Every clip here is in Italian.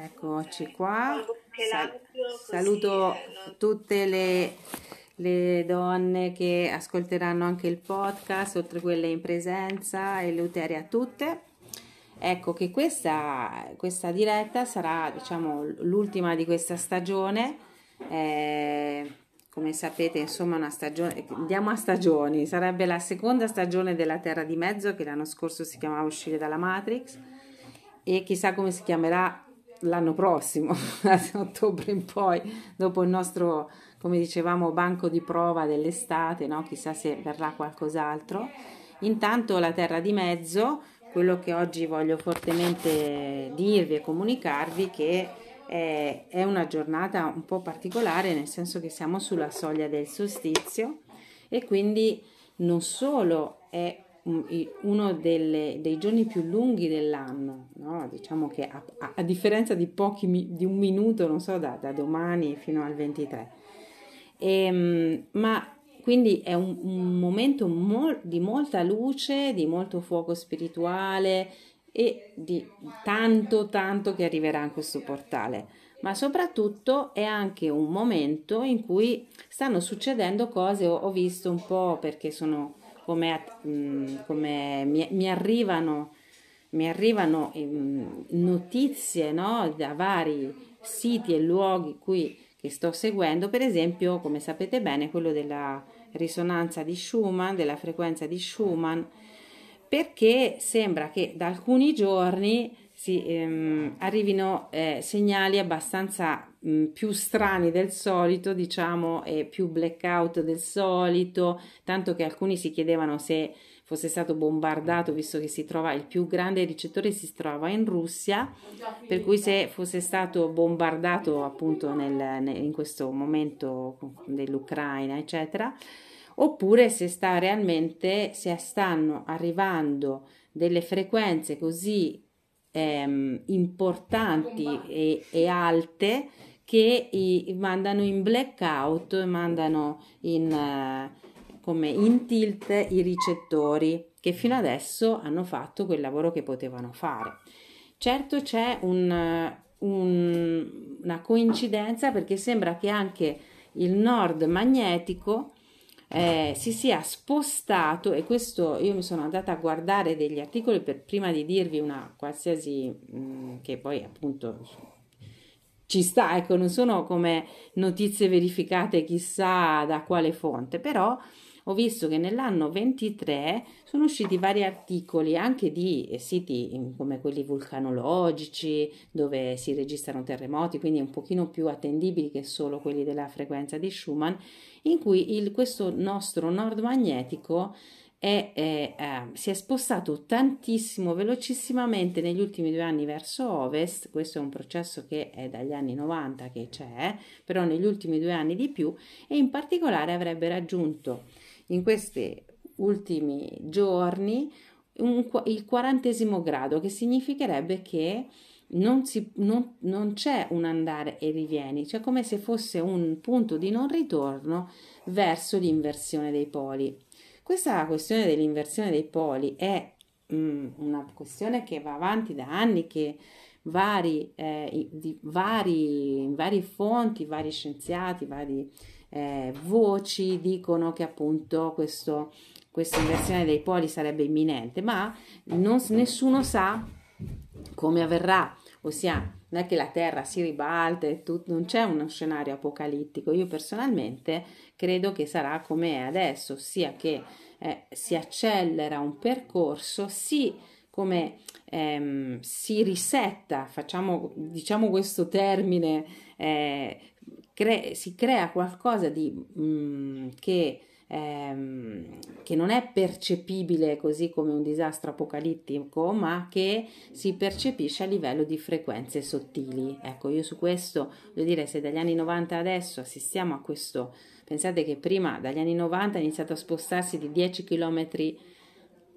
Eccoci qua. Sal- saluto tutte le, le donne che ascolteranno anche il podcast, oltre quelle in presenza, e Leuteria a tutte. Ecco che questa, questa diretta sarà diciamo, l'ultima di questa stagione. Eh, come sapete, insomma, una stagione, andiamo a stagioni, sarebbe la seconda stagione della Terra di Mezzo che l'anno scorso si chiamava Uscire dalla Matrix e chissà come si chiamerà l'anno prossimo, da ottobre in poi, dopo il nostro, come dicevamo, banco di prova dell'estate, no? chissà se verrà qualcos'altro. Intanto la terra di mezzo, quello che oggi voglio fortemente dirvi e comunicarvi che è, è una giornata un po' particolare, nel senso che siamo sulla soglia del solstizio e quindi non solo è uno delle, dei giorni più lunghi dell'anno, no? diciamo che a, a, a, differenza di pochi di un minuto, non so, da, da domani fino al 23. E, ehm, ma quindi è un, un momento mol, di molta luce, di molto fuoco spirituale e di tanto, tanto che arriverà in questo portale. Ma soprattutto è anche un momento in cui stanno succedendo cose, ho, ho visto un po' perché sono come, mm, come mi, mi, arrivano, mi arrivano mm, notizie no, da vari siti e luoghi qui che sto seguendo, per esempio, come sapete bene, quello della risonanza di Schumann, della frequenza di Schumann, perché sembra che da alcuni giorni si, ehm, arrivino eh, segnali abbastanza mh, mm, più strani del solito, diciamo, e più blackout del solito, tanto che alcuni si chiedevano se fosse stato bombardato, visto che si trova il più grande ricettore si trova in Russia, per cui se fosse stato bombardato appunto nel, nel, in questo momento dell'Ucraina, eccetera, oppure se sta realmente, se stanno arrivando delle frequenze così ehm, importanti e, e, alte che i, mandano in blackout, mandano in, uh, come in tilt i ricettori che fino adesso hanno fatto quel lavoro che potevano fare. Certo c'è un, un, una coincidenza perché sembra che anche il nord magnetico eh, si sia spostato e questo io mi sono andata a guardare degli articoli per prima di dirvi una qualsiasi mh, mm, che poi appunto ci sta, ecco, non sono come notizie verificate chissà da quale fonte, però ho visto che nell'anno 23 sono usciti vari articoli anche di siti come quelli vulcanologici dove si registrano terremoti, quindi un pochino più attendibili che solo quelli della frequenza di Schumann, in cui il, questo nostro nord magnetico è, è, eh, si è spostato tantissimo, velocissimamente negli ultimi due anni verso ovest, questo è un processo che è dagli anni 90 che c'è, però negli ultimi due anni di più, e in particolare avrebbe raggiunto in questi ultimi giorni un, il quarantesimo grado, che significherebbe che non, si, non, non c'è un andare e rivieni, cioè come se fosse un punto di non ritorno verso l'inversione dei poli. Questa questione dell'inversione dei poli è mm, una questione che va avanti da anni, che vari, eh, di vari, varie fonti, vari scienziati, varie eh, voci dicono che appunto questo, questa inversione dei poli sarebbe imminente, ma non, nessuno sa come avverrà, ossia non è che la Terra si ribalta e tutto, non c'è uno scenario apocalittico. Io personalmente credo che sarà come è adesso, ossia che eh, si accelera un percorso, si come ehm, si risetta, facciamo diciamo questo termine, eh, cre- si crea qualcosa di, mh, mm, che ehm, che non è percepibile così come un disastro apocalittico, ma che si percepisce a livello di frequenze sottili. Ecco, io su questo devo dire, se dagli anni 90 adesso assistiamo a questo, pensate che prima dagli anni 90 ha iniziato a spostarsi di 10 km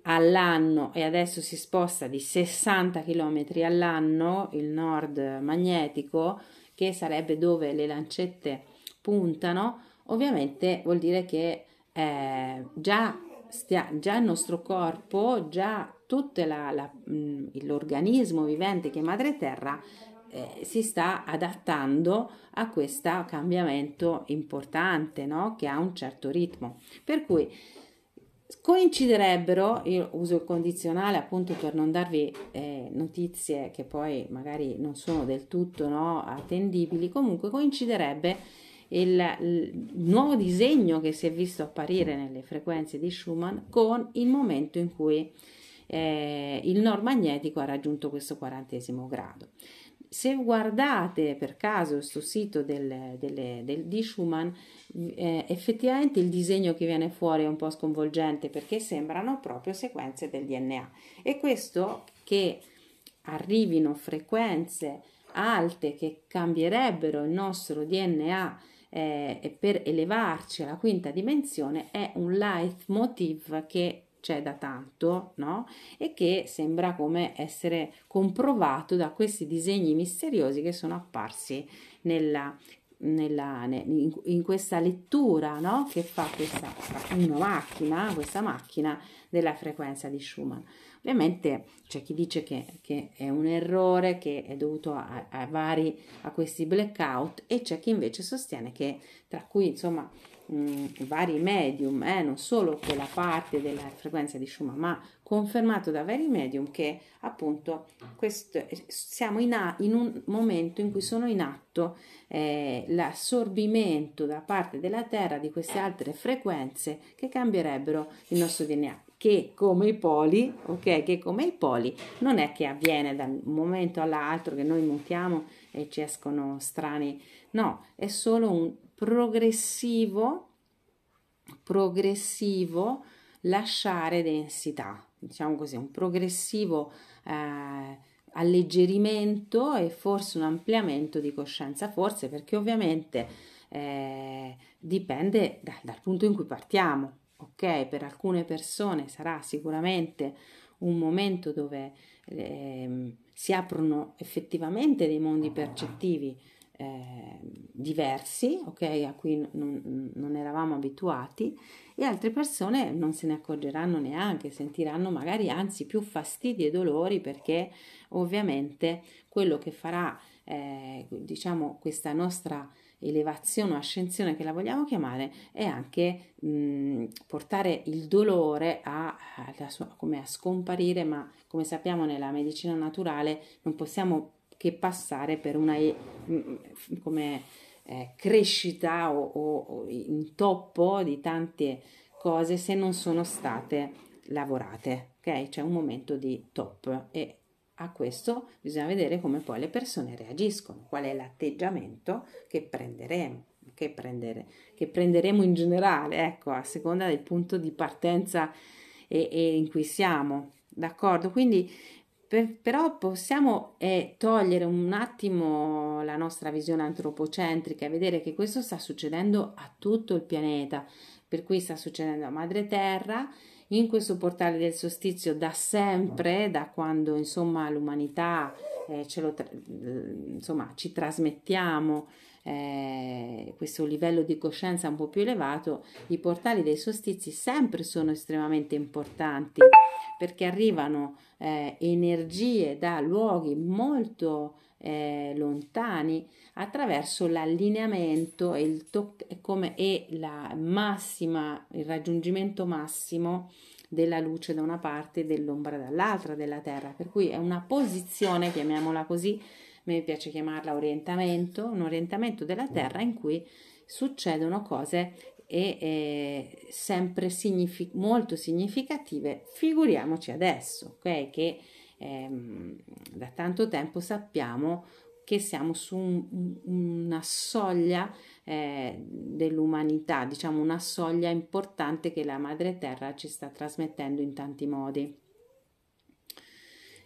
all'anno e adesso si sposta di 60 km all'anno il nord magnetico, che sarebbe dove le lancette puntano, ovviamente vuol dire che eh, già, stia, già il nostro corpo, già tutto la, la, l'organismo vivente che è Madre Terra eh, si sta adattando a questo cambiamento importante no? che ha un certo ritmo. Per cui coinciderebbero, io uso il condizionale appunto per non darvi eh, notizie che poi magari non sono del tutto no, attendibili, comunque coinciderebbe il, il, nuovo disegno che si è visto apparire nelle frequenze di Schumann con il momento in cui eh, il nord magnetico ha raggiunto questo quarantesimo grado se guardate per caso questo sito del, del, del, di Schumann, eh, effettivamente il disegno che viene fuori è un po' sconvolgente perché sembrano proprio sequenze del DNA. E questo che arrivino frequenze alte che cambierebbero il nostro DNA eh, per elevarci alla quinta dimensione è un leitmotiv che c'è da tanto, no? E che sembra come essere comprovato da questi disegni misteriosi che sono apparsi nella, nella, in, in, questa lettura no? che fa questa macchina, questa macchina della frequenza di Schumann. Ovviamente c'è chi dice che, che è un errore che è dovuto a, a, vari, a questi blackout e c'è chi invece sostiene che tra cui insomma mh, vari medium, eh, non solo quella parte della frequenza di Schumann, ma confermato da vari medium che appunto questo, siamo in, a, in, un momento in cui sono in atto eh, l'assorbimento da parte della Terra di queste altre frequenze che cambierebbero il nostro DNA che come i poli, ok, che come i poli non è che avviene da un momento all'altro che noi mutiamo e ci escono strani, no, è solo un progressivo, progressivo lasciare densità, diciamo così, un progressivo eh, alleggerimento e forse un ampliamento di coscienza, forse perché ovviamente eh, dipende da, dal punto in cui partiamo, ok? Per alcune persone sarà sicuramente un momento dove eh, si aprono effettivamente dei mondi percettivi eh, diversi, ok, a cui non, non, eravamo abituati, e altre persone non se ne accorgeranno neanche, sentiranno magari anzi più fastidi e dolori perché ovviamente quello che farà, eh, diciamo, questa nostra elevazione o ascensione che la vogliamo chiamare è anche mh, portare il dolore a, a, sua, a scomparire, ma come sappiamo nella medicina naturale non possiamo che passare per una mm, come, eh, crescita o, o, o intoppo di tante cose se non sono state lavorate. Ok? C'è un momento di top e a questo bisogna vedere come poi le persone reagiscono, qual è l'atteggiamento che prenderemo, che, prendere, che prenderemo in generale, ecco, a seconda del punto di partenza e, e in cui siamo. D'accordo? Quindi per, però possiamo eh, togliere un attimo la nostra visione antropocentrica e vedere che questo sta succedendo a tutto il pianeta, per cui sta succedendo a Madre Terra, in questo portale del solstizio da sempre, da quando insomma l'umanità eh, lo, insomma, ci trasmettiamo eh, questo livello di coscienza un po' più elevato, i portali dei solstizi sempre sono estremamente importanti perché arrivano eh, energie da luoghi molto eh, lontani attraverso l'allineamento e il, toc- come, e la massima, il raggiungimento massimo della luce da una parte e dell'ombra dall'altra della Terra, per cui è una posizione, chiamiamola così, mi piace chiamarla orientamento, un orientamento della Terra in cui succedono cose e eh, sempre signific- molto significative, figuriamoci adesso, ok? Che ehm, da tanto tempo sappiamo che siamo su un, una soglia eh, dell'umanità, diciamo una soglia importante che la Madre Terra ci sta trasmettendo in tanti modi.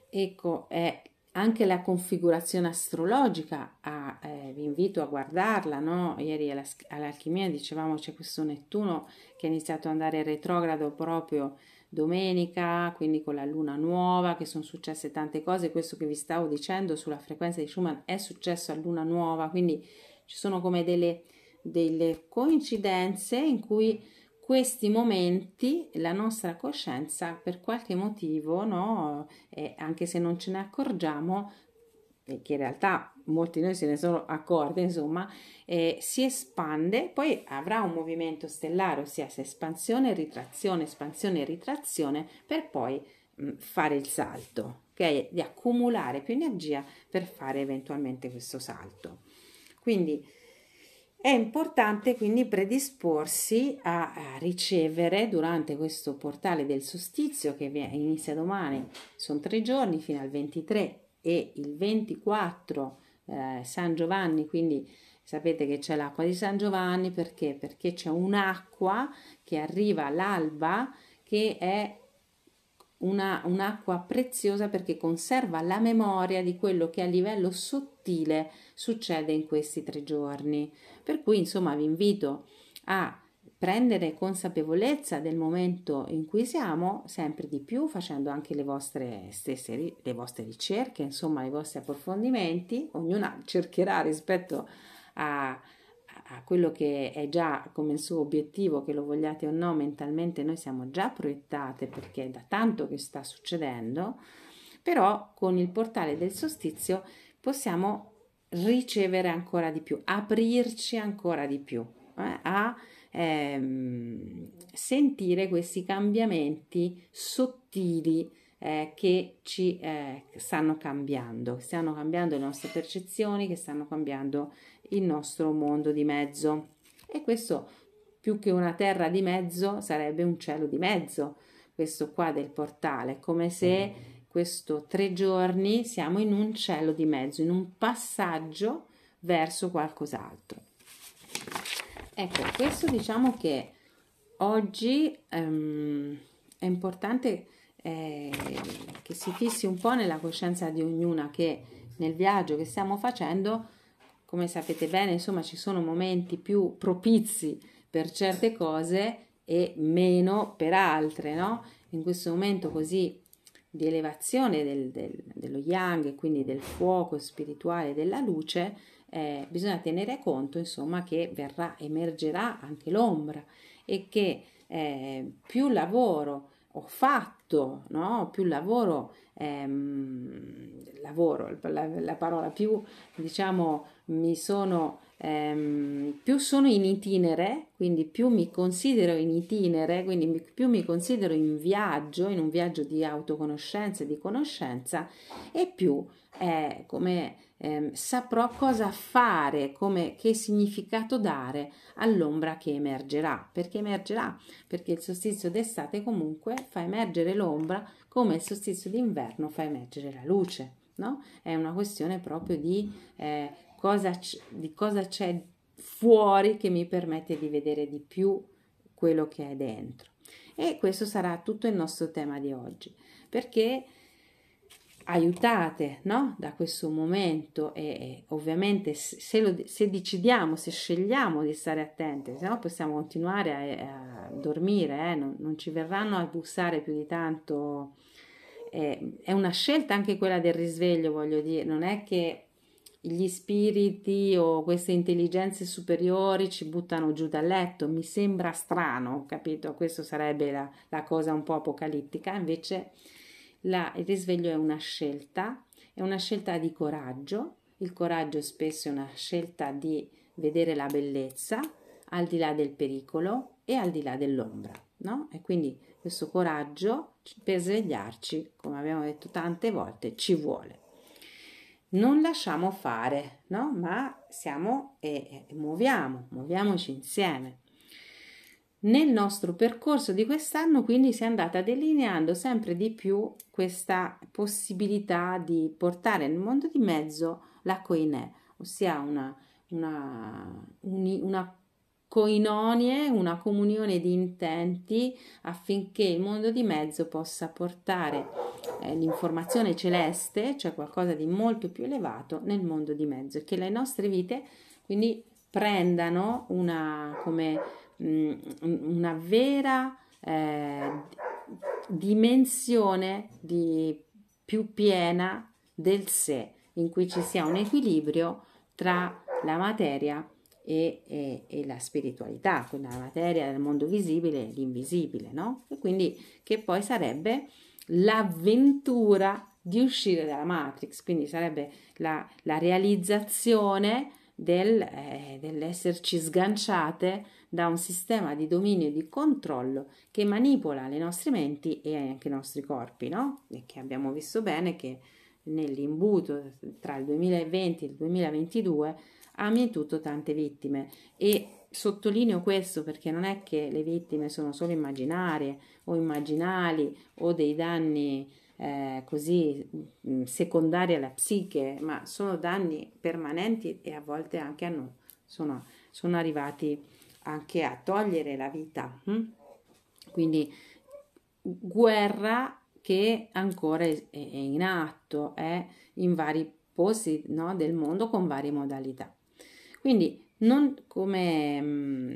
Ecco, è anche la configurazione astrologica, ah, eh, vi invito a guardarla, no? ieri alla, all'alchimia dicevamo c'è questo Nettuno che ha iniziato ad andare retrogrado proprio domenica, quindi con la luna nuova, che sono successe tante cose, questo che vi stavo dicendo sulla frequenza di Schumann è successo a luna nuova, quindi ci sono come delle, delle coincidenze in cui questi momenti la nostra coscienza per qualche motivo, no, eh, anche se non ce ne accorgiamo, e che in realtà molti di noi se ne sono accorti, insomma, eh, si espande, poi avrà un movimento stellare, ossia espansione, ritrazione, espansione ritrazione, per poi mh, fare il salto, ok? Di accumulare più energia per fare eventualmente questo salto. Quindi è importante quindi predisporsi a, a, ricevere durante questo portale del solstizio che inizia domani, sono tre giorni fino al 23 e il 24 eh, San Giovanni, quindi sapete che c'è l'acqua di San Giovanni perché? Perché c'è un'acqua che arriva all'alba che è una, un'acqua preziosa perché conserva la memoria di quello che a livello sottile succede in questi tre giorni. Per cui, insomma, vi invito a prendere consapevolezza del momento in cui siamo sempre di più, facendo anche le vostre stesse le vostre ricerche, insomma, i vostri approfondimenti. Ognuna cercherà rispetto a a quello che è già come il suo obiettivo, che lo vogliate o no, mentalmente noi siamo già proiettate perché è da tanto che sta succedendo, però con il portale del solstizio possiamo ricevere ancora di più, aprirci ancora di più eh, a ehm, sentire questi cambiamenti sottili eh, che ci eh, stanno cambiando, stanno cambiando le nostre percezioni, che stanno cambiando il nostro mondo di mezzo. E questo più che una terra di mezzo sarebbe un cielo di mezzo, questo qua del portale, come se questo tre giorni siamo in un cielo di mezzo, in un passaggio verso qualcos'altro. Ecco, questo diciamo che oggi um, è importante eh, che si fissi un po' nella coscienza di ognuna che nel viaggio che stiamo facendo come sapete bene, insomma, ci sono momenti più propizi per certe cose e meno per altre, no? In questo momento così di elevazione del, del, dello yang e quindi del fuoco spirituale della luce, eh, bisogna tenere conto, insomma, che verrà, emergerà anche l'ombra e che eh, più lavoro ho fatto, no? più lavoro, ehm, lavoro, la, la, parola più, diciamo, mi sono, ehm, più sono in itinere, quindi più mi considero in itinere, quindi più mi considero in viaggio, in un viaggio di autoconoscenza e di conoscenza, e più eh, come eh, saprò cosa fare, come, che significato dare all'ombra che emergerà. Perché emergerà? Perché il solstizio d'estate comunque fa emergere l'ombra come il solstizio d'inverno fa emergere la luce. No? È una questione proprio di, eh, cosa di cosa c'è fuori che mi permette di vedere di più quello che è dentro. E questo sarà tutto il nostro tema di oggi, perché aiutate no? da questo momento e, e ovviamente se, lo, se, decidiamo, se scegliamo di stare attenti, se no possiamo continuare a, a dormire, eh? non, non, ci verranno a bussare più di tanto. Eh, è una scelta anche quella del risveglio, voglio dire, non è che gli spiriti o queste intelligenze superiori ci buttano giù dal letto, mi sembra strano, capito? Questo sarebbe la, la cosa un po' apocalittica, invece la, il risveglio è una scelta, è una scelta di coraggio. Il coraggio spesso è una scelta di vedere la bellezza al di là del pericolo e al di là dell'ombra, no? E quindi questo coraggio per svegliarci, come abbiamo detto tante volte, ci vuole. Non lasciamo fare, no? Ma siamo e, e muoviamo, muoviamoci insieme. Nel nostro percorso di quest'anno quindi si è andata delineando sempre di più questa possibilità di portare nel mondo di mezzo la coinè, ossia una, una, una coinonie, una comunione di intenti affinché il mondo di mezzo possa portare eh, l'informazione celeste, cioè qualcosa di molto più elevato, nel mondo di mezzo e che le nostre vite quindi prendano una come una vera eh, dimensione di, più piena del sé, in cui ci sia un equilibrio tra la materia e, e, e, la spiritualità, quindi la materia del mondo visibile e l'invisibile, no? E quindi che poi sarebbe l'avventura di uscire dalla matrix, quindi sarebbe la, la realizzazione del, eh, dell'esserci sganciate da un sistema di dominio e di controllo che manipola le nostre menti e anche i nostri corpi, no? E che abbiamo visto bene che nell'imbuto tra il 2020 e il 2022 ha mietuto tante vittime e sottolineo questo perché non è che le vittime sono solo immaginarie o immaginali o dei danni eh, così mm, secondari alla psiche, ma sono danni permanenti e a volte anche hanno, sono, sono arrivati anche a togliere la vita. Hm? Quindi guerra che ancora è, in atto, è in vari posti no, del mondo con varie modalità. Quindi non come mh, mm,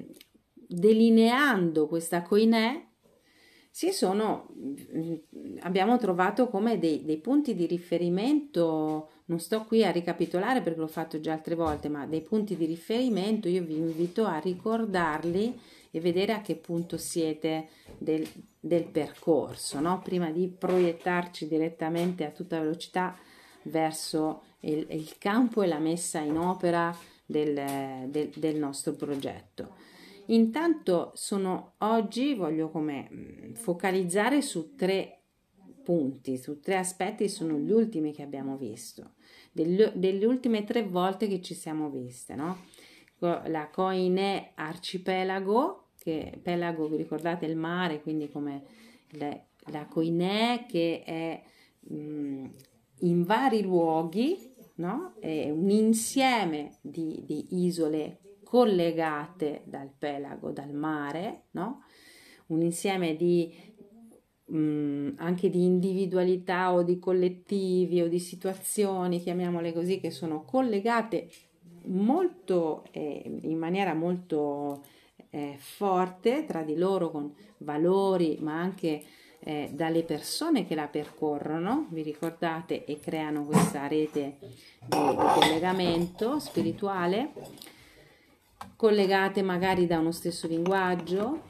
delineando questa coinè si sono, mm, abbiamo trovato come dei, dei, punti di riferimento, non sto qui a ricapitolare perché l'ho fatto già altre volte, ma dei punti di riferimento io vi invito a ricordarli e vedere a che punto siete del, del percorso, no? prima di proiettarci direttamente a tutta velocità verso il, il campo e la messa in opera del, del, del nostro progetto. Intanto sono oggi voglio come mm, focalizzare su tre punti, su tre aspetti, sono gli ultimi che abbiamo visto, delle, delle ultime tre volte che ci siamo viste, no? La Coine Arcipelago, che pelago vi ricordate il mare, quindi come le, la Coine che è mh, mm, in vari luoghi no? È un insieme di, di isole collegate dal pelago, dal mare, no? un insieme di, mh, mm, anche di individualità o di collettivi o di situazioni, chiamiamole così, che sono collegate molto, eh, in maniera molto eh, forte tra di loro con valori, ma anche eh, dalle persone che la percorrono, vi ricordate, e creano questa rete di, di collegamento spirituale, collegate magari da uno stesso linguaggio,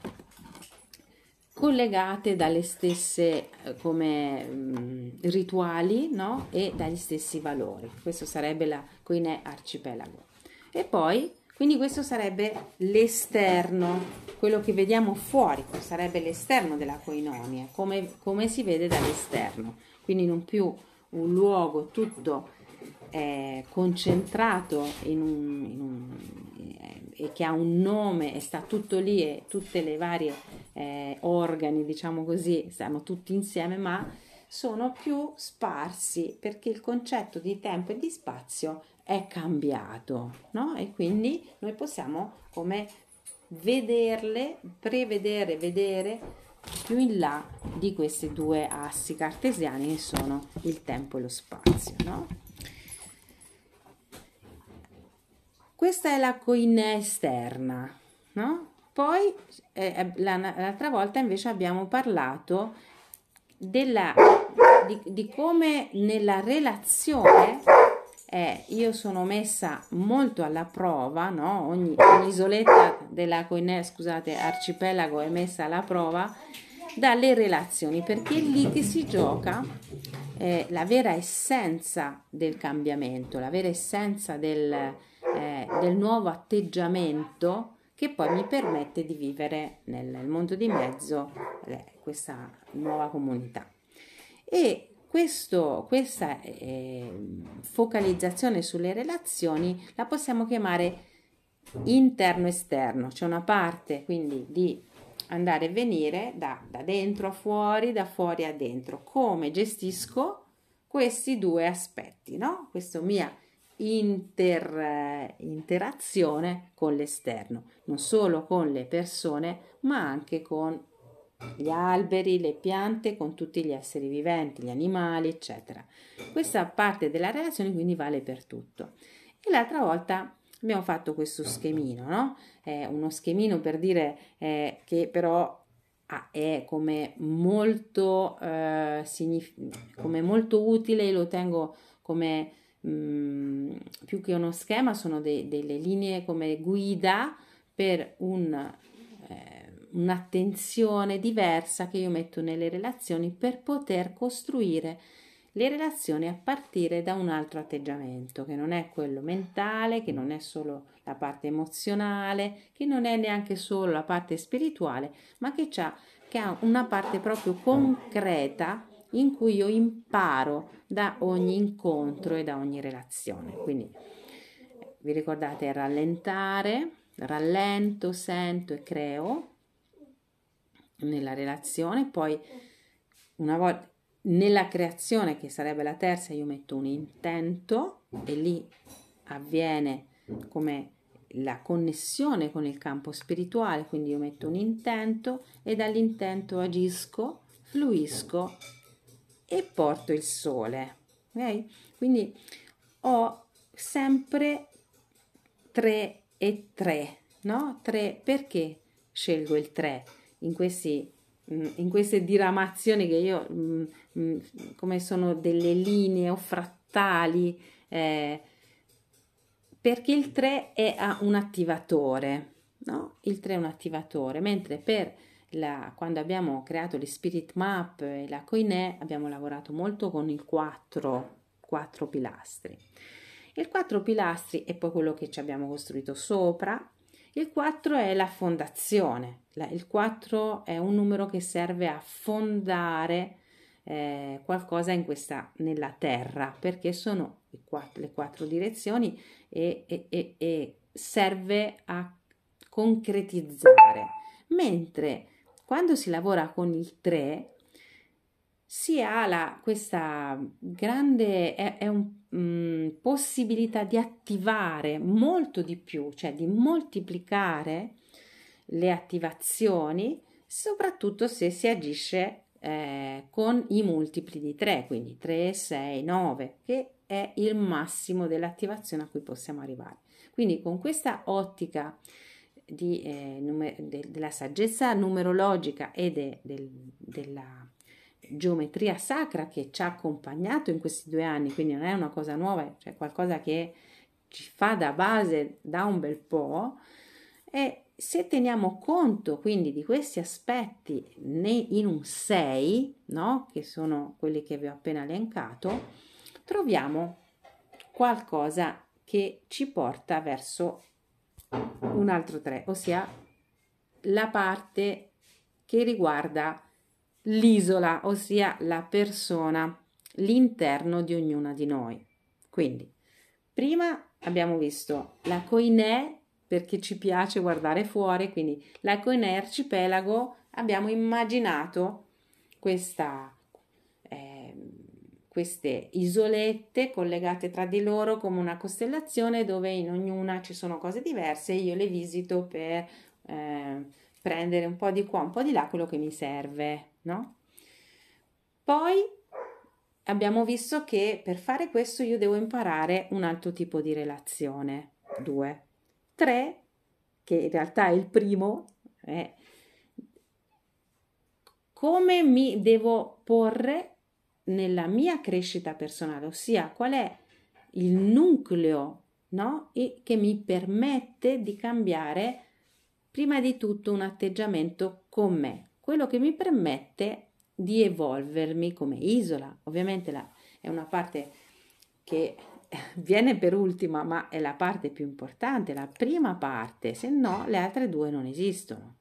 collegate dalle stesse eh, come mh, mm, rituali no? e dagli stessi valori. Questo sarebbe la Coine Arcipelago. E poi quindi questo sarebbe l'esterno, quello che vediamo fuori, sarebbe l'esterno della coinonia, come, come si vede dall'esterno. Quindi non più un luogo tutto eh, concentrato in un, in un, eh, e che ha un nome e sta tutto lì e tutte le varie eh, organi, diciamo così, stanno tutti insieme, ma sono più sparsi perché il concetto di tempo e di spazio è cambiato, no? E quindi noi possiamo come vederle, prevedere, vedere più in là di questi due assi cartesiani che sono il tempo e lo spazio, no? Questa è la coinea esterna, no? Poi eh, l'altra volta invece abbiamo parlato della, di, di come nella relazione eh, io sono messa molto alla prova, no? ogni, ogni isoletta della Coinè, scusate, arcipelago è messa alla prova dalle relazioni, perché è lì che si gioca eh, la vera essenza del cambiamento, la vera essenza del, eh, del nuovo atteggiamento che poi mi permette di vivere nel, nel mondo di mezzo eh, questa nuova comunità. E questo, questa eh, focalizzazione sulle relazioni la possiamo chiamare interno-esterno, c'è una parte quindi di andare e venire da, da, dentro a fuori, da fuori a dentro. Come gestisco questi due aspetti, no? Questa mia inter, interazione con l'esterno, non solo con le persone, ma anche con gli alberi, le piante, con tutti gli esseri viventi, gli animali, eccetera. Questa parte della relazione quindi vale per tutto. E l'altra volta abbiamo fatto questo schemino, no? È uno schemino per dire eh, che però ah, è come molto, eh, signif- come molto utile, lo tengo come mh, mm, più che uno schema, sono de- delle linee come guida per un un'attenzione diversa che io metto nelle relazioni per poter costruire le relazioni a partire da un altro atteggiamento, che non è quello mentale, che non è solo la parte emozionale, che non è neanche solo la parte spirituale, ma che, che ha una parte proprio concreta in cui io imparo da ogni incontro e da ogni relazione. Quindi vi ricordate rallentare, rallento, sento e creo nella relazione, poi una volta nella creazione, che sarebbe la terza, io metto un intento e lì avviene come la connessione con il campo spirituale, quindi io metto un intento e dall'intento agisco, fluisco e porto il sole. Ok? Quindi ho sempre 3 e 3, no? 3 perché scelgo il 3 in questi mm, in queste diramazioni che io mm, mm, come sono delle linee o frattali eh, perché il 3 è un attivatore no? il 3 è un attivatore mentre per la, quando abbiamo creato le spirit map e la coinè abbiamo lavorato molto con il 4 4 pilastri il 4 pilastri è poi quello che ci abbiamo costruito sopra. Il 4 è la fondazione. Il 4 è un numero che serve a fondare eh, qualcosa in questa, nella terra perché sono quattro, le quattro direzioni e, e, e, e serve a concretizzare. Mentre quando si lavora con il 3 si ha la, questa grande è, è un, mh, mm, possibilità di attivare molto di più, cioè di moltiplicare le attivazioni, soprattutto se si agisce eh, con i multipli di 3, quindi 3, 6, 9, che è il massimo dell'attivazione a cui possiamo arrivare. Quindi con questa ottica di, eh, numer- de- della saggezza numerologica e de- del, della geometria sacra che ci ha accompagnato in questi due anni, quindi non è una cosa nuova, cioè qualcosa che ci fa da base da un bel po'. E se teniamo conto quindi di questi aspetti in un 6, no? che sono quelli che vi ho appena elencato, troviamo qualcosa che ci porta verso un altro 3, ossia la parte che riguarda l'isola, ossia la persona, l'interno di ognuna di noi. Quindi, prima abbiamo visto la coinè perché ci piace guardare fuori, quindi la coinè arcipelago abbiamo immaginato questa, eh, queste isolette collegate tra di loro come una costellazione dove in ognuna ci sono cose diverse e io le visito per eh, prendere un po' di qua, un po' di là quello che mi serve no? Poi abbiamo visto che per fare questo io devo imparare un altro tipo di relazione. Due. Tre, che in realtà è il primo, è come mi devo porre nella mia crescita personale, ossia qual è il nucleo no? che mi permette di cambiare prima di tutto un atteggiamento con me, quello che mi permette di evolvermi come isola. Ovviamente la, è una parte che viene per ultima, ma è la parte più importante, la prima parte, se no le altre due non esistono.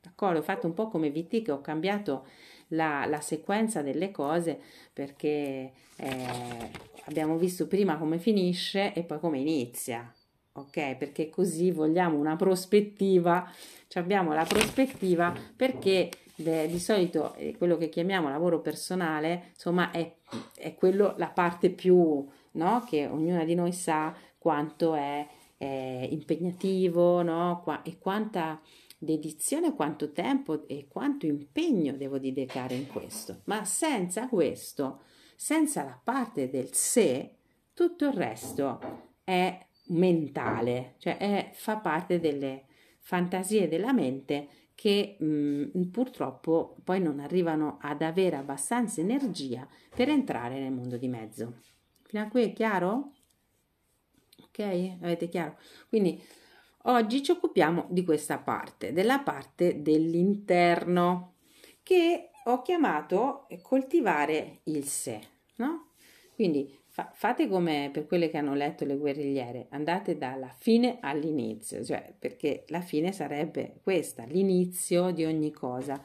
D'accordo? Ho fatto un po' come VT che ho cambiato la, la sequenza delle cose perché eh, abbiamo visto prima come finisce e poi come inizia. Ok? Perché così vogliamo una prospettiva, cioè abbiamo la prospettiva perché de, di solito eh, quello che chiamiamo lavoro personale, insomma, è, è quello, la parte più, no? Che ognuna di noi sa quanto è, è impegnativo, no? Qua, e quanta dedizione, quanto tempo e quanto impegno devo dedicare in questo. Ma senza questo, senza la parte del sé, tutto il resto è mentale, cioè è, fa parte delle fantasie della mente che mh, mm, purtroppo poi non arrivano ad avere abbastanza energia per entrare nel mondo di mezzo. Fino a qui è chiaro? Ok? Avete chiaro? Quindi oggi ci occupiamo di questa parte, della parte dell'interno che ho chiamato coltivare il sé, no? Quindi fa, fate come per quelle che hanno letto le guerrigliere, andate dalla fine all'inizio, cioè perché la fine sarebbe questa, l'inizio di ogni cosa.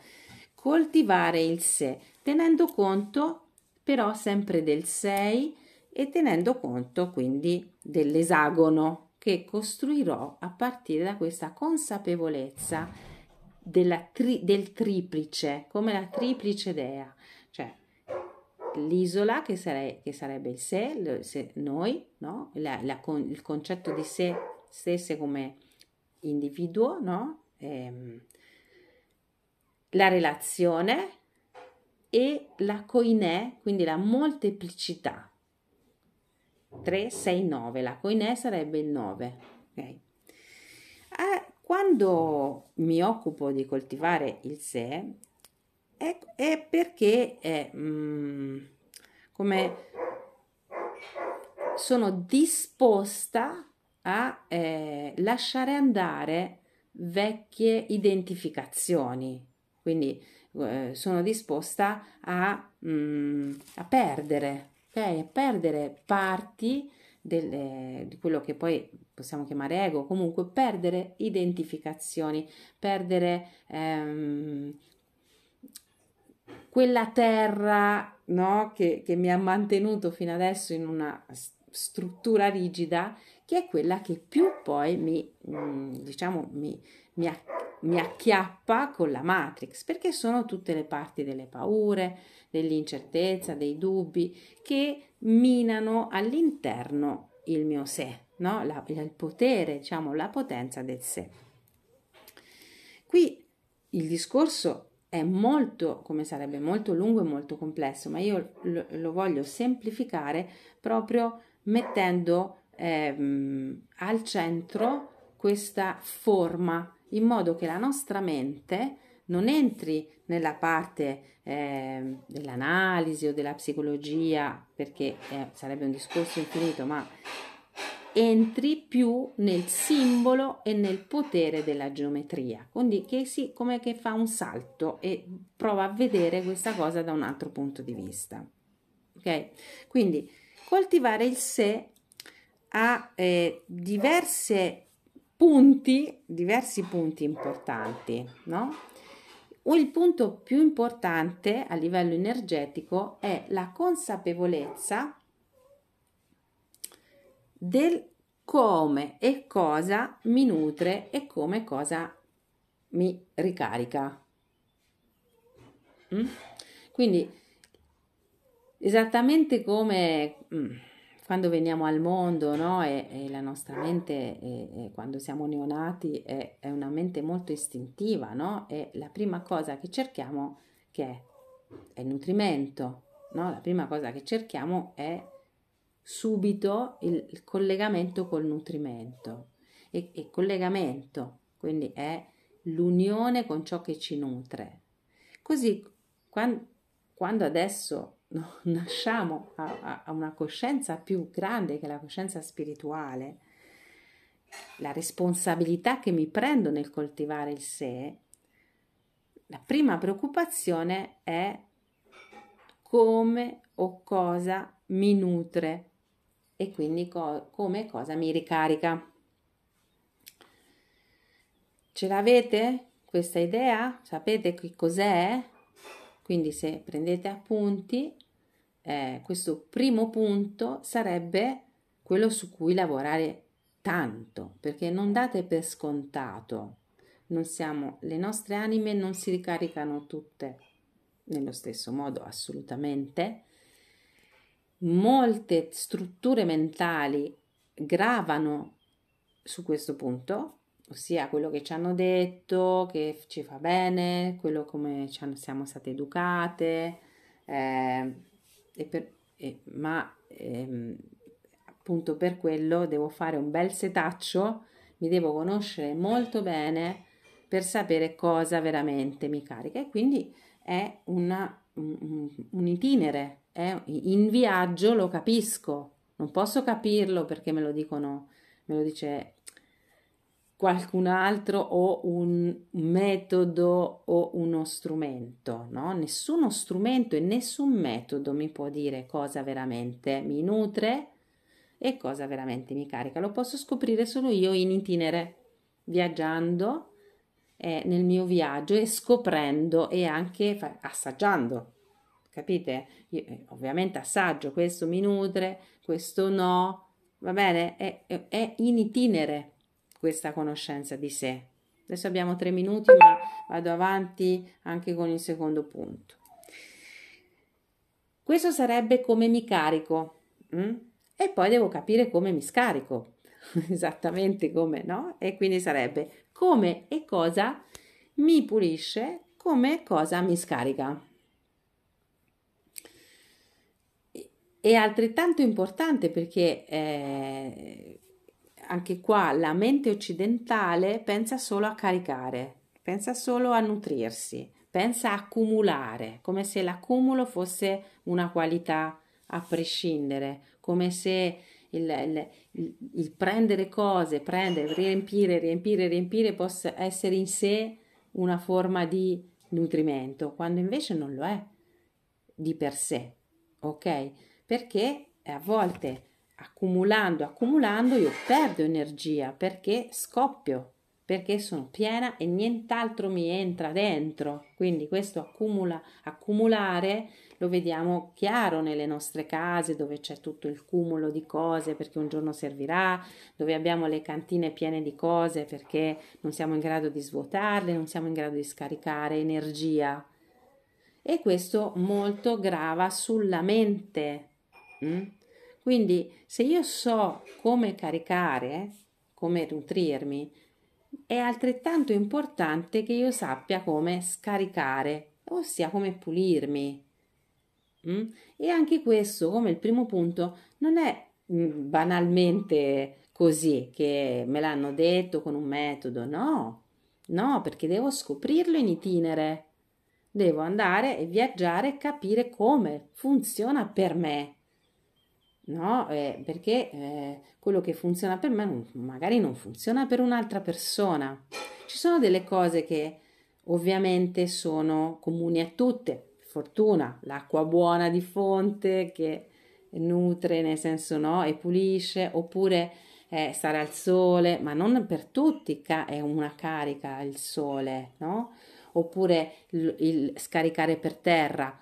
Coltivare il sé, tenendo conto però sempre del 6 e tenendo conto quindi dell'esagono che costruirò a partire da questa consapevolezza tri- del triplice, come la triplice dea, cioè l'isola che, sare- che sarebbe il sé, sé noi, no? la, la con- il concetto di sé stesse come individuo, no? ehm, la relazione e la coinè, quindi la molteplicità. 3, 6, 9, la coinè sarebbe il 9. Okay? Eh, quando mi occupo di coltivare il sé, è, è perché è, mm, come sono disposta a eh, lasciare andare vecchie identificazioni. Quindi eh, sono disposta a, mm, a perdere, perdere parti delle, di quello che poi possiamo chiamare ego, comunque perdere identificazioni, perdere ehm, quella terra no, che, che, mi ha mantenuto fino adesso in una struttura rigida, che è quella che più poi mi, mm, diciamo, mi, mi, mi acchiappa con la matrix, perché sono tutte le parti delle paure, dell'incertezza, dei dubbi che minano all'interno il mio sé, no? la, il potere, diciamo, la potenza del sé. Qui il discorso è molto, come sarebbe, molto lungo e molto complesso, ma io lo, lo voglio semplificare proprio mettendo ehm, al centro questa forma in modo che la nostra mente non entri nella parte eh, dell'analisi o della psicologia, perché eh, sarebbe un discorso infinito, ma entri più nel simbolo e nel potere della geometria, quindi che si, come che fa un salto e prova a vedere questa cosa da un altro punto di vista. Ok? Quindi coltivare il sé ha eh, diverse punti, diversi punti importanti, no? Il punto più importante a livello energetico è la consapevolezza del come e cosa mi nutre e come cosa mi ricarica. Mm? Quindi esattamente come mm, quando veniamo al mondo, no? e, e, la nostra mente, e, e quando siamo neonati, è, è, una mente molto istintiva, no? E la prima cosa che cerchiamo che è, è il nutrimento, no? La prima cosa che cerchiamo è subito il, il collegamento col nutrimento. E, e collegamento, quindi è l'unione con ciò che ci nutre. Così, quando, quando adesso no, nasciamo a, a una coscienza più grande che la coscienza spirituale, la responsabilità che mi prendo nel coltivare il sé, la prima preoccupazione è come o cosa mi nutre e quindi co- come cosa mi ricarica. Ce l'avete questa idea? Sapete che cos'è? Quindi se prendete appunti, eh, questo primo punto sarebbe quello su cui lavorare tanto, perché non date per scontato. Non siamo, le nostre anime non si ricaricano tutte nello stesso modo, assolutamente. Molte strutture mentali gravano su questo punto ossia quello che ci hanno detto, che ci fa bene, quello come siamo state educate, eh, e per, e, ma ehm, appunto per quello devo fare un bel setaccio, mi devo conoscere molto bene per sapere cosa veramente mi carica. E quindi è una, un, un itinere, è in viaggio lo capisco, non posso capirlo perché me lo dicono, me lo dice qualcun altro o un metodo o uno strumento, no? Nessuno strumento e nessun metodo mi può dire cosa veramente mi nutre e cosa veramente mi carica. Lo posso scoprire solo io in itinere, viaggiando eh, nel mio viaggio e scoprendo e anche fa- assaggiando. Capite? Io, eh, ovviamente assaggio, questo mi nutre, questo no, va bene? È, è, è in itinere questa conoscenza di sé. Adesso abbiamo tre minuti, ma vado avanti anche con il secondo punto. Questo sarebbe come mi carico hm? e poi devo capire come mi scarico, esattamente come, no? E quindi sarebbe come e cosa mi pulisce, come e cosa mi scarica. È altrettanto importante perché eh, anche qua la mente occidentale pensa solo a caricare, pensa solo a nutrirsi, pensa a accumulare, come se l'accumulo fosse una qualità a prescindere, come se il, il, il, il prendere cose, prendere, riempire, riempire, riempire possa essere in sé una forma di nutrimento, quando invece non lo è di per sé, ok? Perché a volte accumulando, accumulando, io perdo energia perché scoppio, perché sono piena e nient'altro mi entra dentro. Quindi questo accumula, accumulare lo vediamo chiaro nelle nostre case dove c'è tutto il cumulo di cose perché un giorno servirà, dove abbiamo le cantine piene di cose perché non siamo in grado di svuotarle, non siamo in grado di scaricare energia. E questo molto grava sulla mente. Mm? Quindi se io so come caricare, come nutrirmi, è altrettanto importante che io sappia come scaricare, ossia come pulirmi. Mm? E anche questo, come il primo punto, non è mm, banalmente così che me l'hanno detto con un metodo, no, no, perché devo scoprirlo in itinere. Devo andare e viaggiare e capire come funziona per me no? Eh, perché eh, quello che funziona per me non, magari non funziona per un'altra persona. Ci sono delle cose che ovviamente sono comuni a tutte. Fortuna, l'acqua buona di fonte che nutre, nel senso no, e pulisce, oppure eh, stare al sole, ma non per tutti è una carica il sole, no? Oppure il, il scaricare per terra.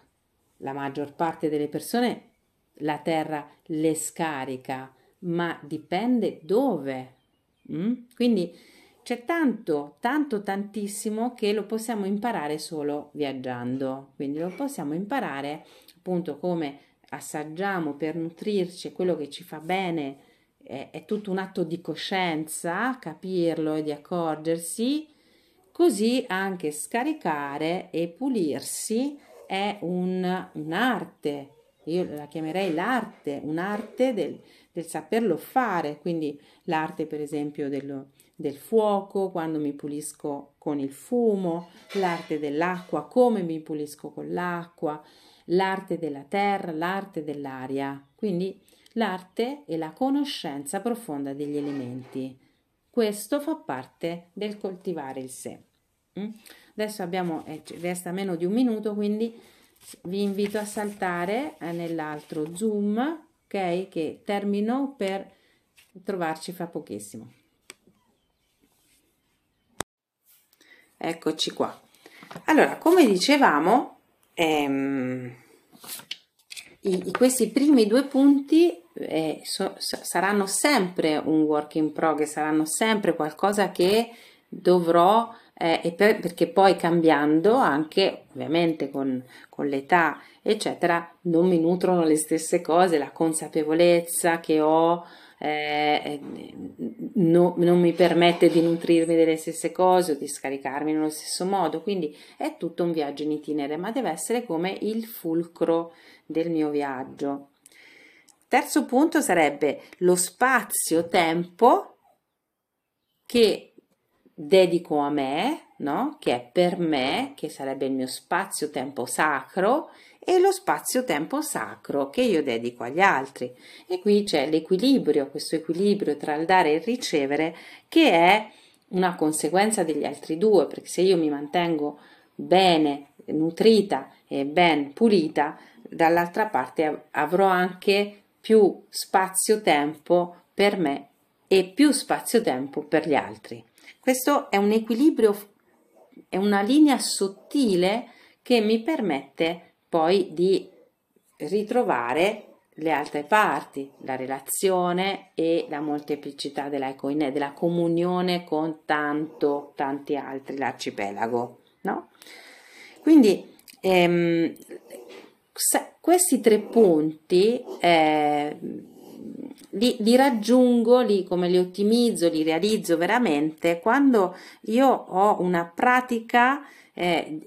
La maggior parte delle persone la terra le scarica, ma dipende dove. Mm? Quindi c'è tanto, tanto, tantissimo che lo possiamo imparare solo viaggiando. Quindi lo possiamo imparare appunto come assaggiamo per nutrirci quello che ci fa bene. È, tutto un atto di coscienza, capirlo e di accorgersi. Così anche scaricare e pulirsi è un, un'arte, io la chiamerei l'arte, un'arte del, del saperlo fare, quindi l'arte per esempio dello, del fuoco, quando mi pulisco con il fumo, l'arte dell'acqua, come mi pulisco con l'acqua, l'arte della terra, l'arte dell'aria, quindi l'arte e la conoscenza profonda degli elementi. Questo fa parte del coltivare il sé. Mm? Adesso abbiamo, eh, resta meno di un minuto, quindi vi invito a saltare eh, nell'altro zoom ok? Che termino per trovarci fra pochissimo. Eccoci qua. Allora come dicevamo ehm, i, questi primi due punti eh, so, saranno sempre un work in progress saranno sempre qualcosa che dovrò eh, per, perché poi cambiando anche ovviamente con, con l'età eccetera non mi nutrono le stesse cose la consapevolezza che ho eh, eh, no, non mi permette di nutrirmi delle stesse cose o di scaricarmi nello stesso modo. Quindi è tutto un viaggio in itinere ma deve essere come il fulcro del mio viaggio. Terzo punto sarebbe lo spazio-tempo che dedico a me, no? che è per me, che sarebbe il mio spazio-tempo sacro, e lo spazio-tempo sacro che io dedico agli altri. E qui c'è l'equilibrio, questo equilibrio tra il dare e il ricevere, che è una conseguenza degli altri due, perché se io mi mantengo bene nutrita e ben pulita, dall'altra parte avrò anche più spazio-tempo per me e più spazio-tempo per gli altri. Questo è un equilibrio, è una linea sottile che mi permette poi di ritrovare le altre parti, la relazione e la molteplicità della della comunione con tanto, tanti altri, l'arcipelago, no? Quindi ehm, questi tre punti eh, li, li, raggiungo, li, come li ottimizzo, li realizzo veramente quando io ho una pratica eh,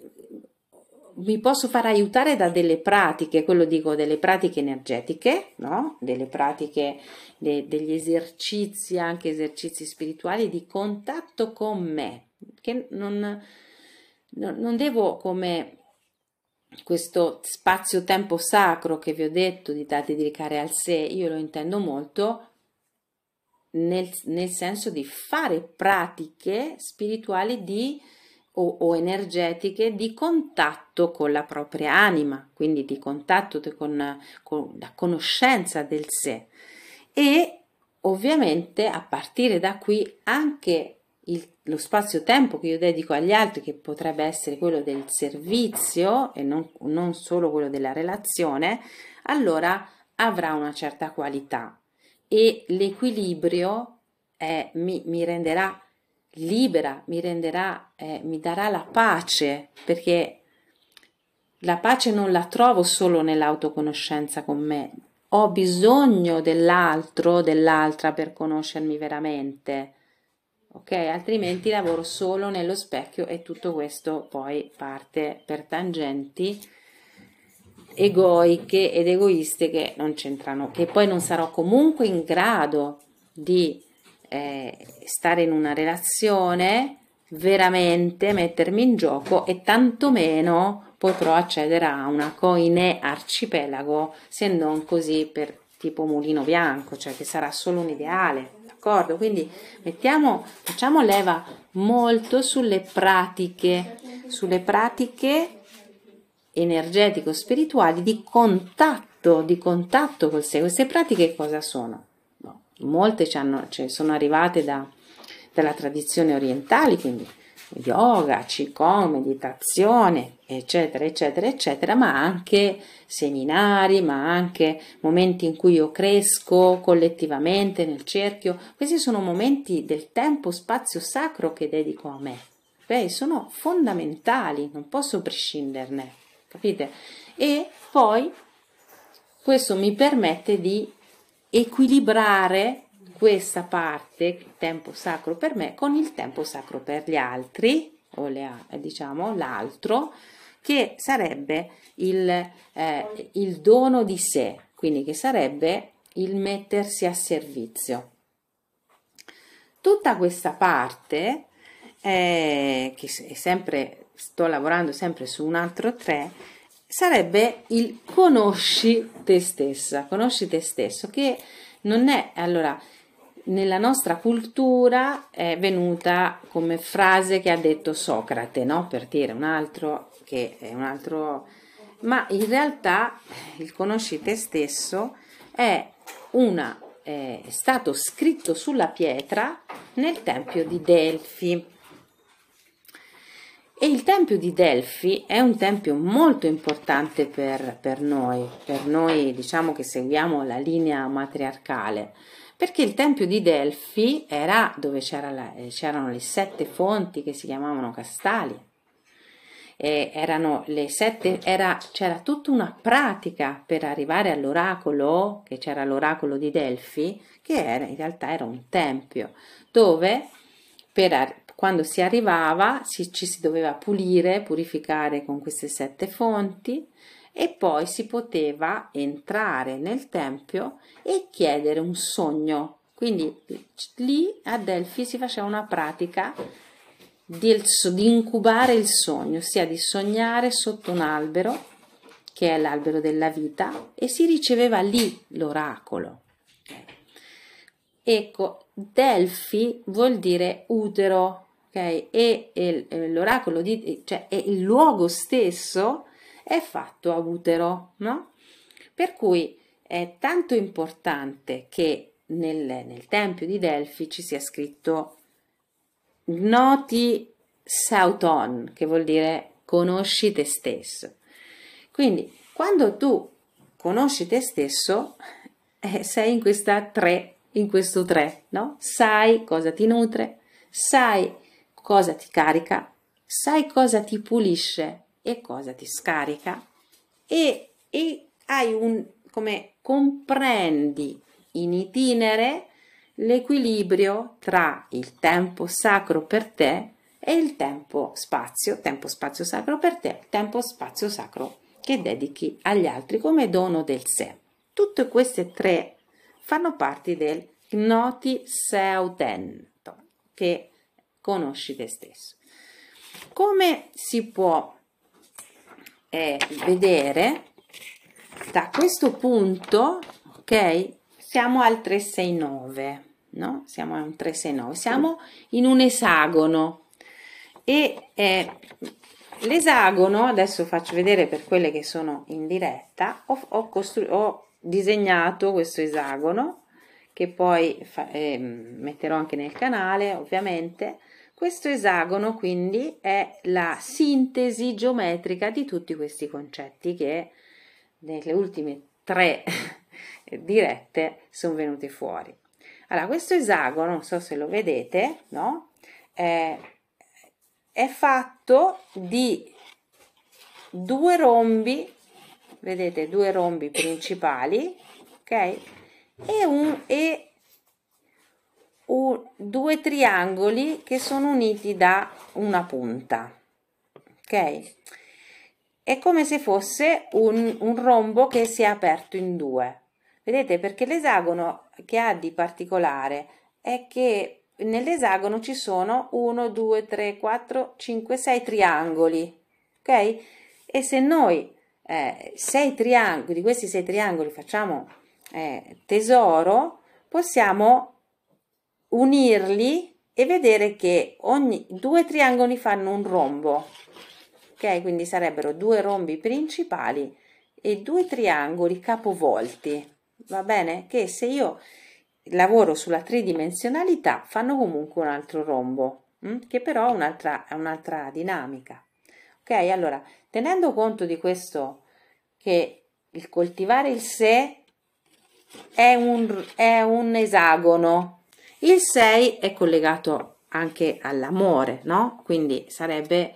mi posso far aiutare da delle pratiche, quello dico delle pratiche energetiche, no? delle pratiche, de, degli esercizi, anche esercizi spirituali di contatto con me, che non, non devo come questo spazio-tempo sacro che vi ho detto di date dedicare al sé, io lo intendo molto nel, nel senso di fare pratiche spirituali di o, o, energetiche di contatto con la propria anima, quindi di contatto con, con la conoscenza del sé. E ovviamente a partire da qui anche il, lo spazio-tempo che io dedico agli altri, che potrebbe essere quello del servizio e non, non solo quello della relazione, allora avrà una certa qualità. E l'equilibrio eh, mi, mi renderà libera, mi renderà, eh, mi darà la pace, perché la pace non la trovo solo nell'autoconoscenza con me, ho bisogno dell'altro, dell'altra per conoscermi veramente, ok? Altrimenti lavoro solo nello specchio e tutto questo poi parte per tangenti egoiche ed egoiste che non c'entrano, che poi non sarò comunque in grado di eh, stare in una relazione, veramente mettermi in gioco e tantomeno potrò accedere a una coine arcipelago se non così per tipo mulino bianco, cioè che sarà solo un ideale, d'accordo? Quindi mettiamo, facciamo leva molto sulle pratiche, sulle pratiche energetico-spirituali di contatto, di contatto col sé. Queste pratiche cosa sono? molte cioè, sono arrivate da, dalla tradizione orientale, quindi yoga, qigong, meditazione, eccetera, eccetera, eccetera, ma anche seminari, ma anche momenti in cui io cresco collettivamente nel cerchio. Questi sono momenti del tempo, spazio sacro che dedico a me. Beh, sono fondamentali, non posso prescinderne, capite? E poi questo mi permette di equilibrare questa parte, tempo sacro per me, con il tempo sacro per gli altri, o le, diciamo l'altro, che sarebbe il, eh, il dono di sé, quindi che sarebbe il mettersi a servizio. Tutta questa parte, eh, che è sempre, sto lavorando sempre su un altro tre, sarebbe il conosci te stessa, conosci te stesso, che non è allora nella nostra cultura è venuta come frase che ha detto Socrate, no? Per dire un altro che è un altro ma in realtà il conosci te stesso è una è stato scritto sulla pietra nel tempio di Delfi e il tempio di Delfi è un tempio molto importante per, per noi, per noi diciamo che seguiamo la linea matriarcale, perché il tempio di Delfi era dove c'era la, c'erano le sette fonti che si chiamavano castali. E erano le sette, era, c'era tutta una pratica per arrivare all'oracolo, che c'era l'oracolo di Delfi, che era, in realtà era un tempio, dove per, quando si arrivava si, ci si doveva pulire, purificare con queste sette fonti e poi si poteva entrare nel tempio e chiedere un sogno. Quindi lì a Delfi si faceva una pratica di, di incubare il sogno, ossia di sognare sotto un albero, che è l'albero della vita, e si riceveva lì l'oracolo. Ecco, Delfi vuol dire utero, ok? E, e l'oracolo di, cioè è il luogo stesso è fatto a utero, no? Per cui è tanto importante che nel, nel tempio di Delfi ci sia scritto Gnoti Sauton, che vuol dire conosci te stesso. Quindi, quando tu conosci te stesso, eh, sei in questa tre, in questo tre, no? Sai cosa ti nutre, sai cosa ti carica, sai cosa ti pulisce e cosa ti scarica e, e hai un, come comprendi in itinere l'equilibrio tra il tempo sacro per te e il tempo spazio, tempo spazio sacro per te, tempo spazio sacro che dedichi agli altri come dono del sé. Tutte queste tre fanno parte del gnoti seutento, che conosci te stesso. Come si può eh, vedere da questo punto, ok, siamo al 369, no? Siamo a un 369, siamo in un esagono e eh, l'esagono, adesso faccio vedere per quelle che sono in diretta, ho, ho, ho disegnato questo esagono che poi fa- eh, metterò anche nel canale ovviamente. Questo esagono quindi è la sintesi geometrica di tutti questi concetti che nelle ultime tre dirette sono venute fuori. Allora, questo esagono, non so se lo vedete, no? Eh, è fatto di due rombi, vedete, due rombi principali, ok? E, un, e un, due triangoli che sono uniti da una punta, ok? È come se fosse un, un rombo che si è aperto in due. Vedete, perché l'esagono che ha di particolare è che nell'esagono ci sono 1, 2, 3, 4, 5, 6 triangoli, ok? E se noi eh, sei triangoli, di questi sei triangoli facciamo eh, tesoro, possiamo unirli e vedere che ogni due triangoli fanno un rombo, ok? Quindi sarebbero due rombi principali e due triangoli capovolti, va bene? Che se io lavoro sulla tridimensionalità fanno comunque un altro rombo, hm? che però è un'altra, un'altra dinamica. Ok, allora, tenendo conto di questo, che il coltivare il sé è un, è un esagono, il 6 è collegato anche all'amore, no? Quindi sarebbe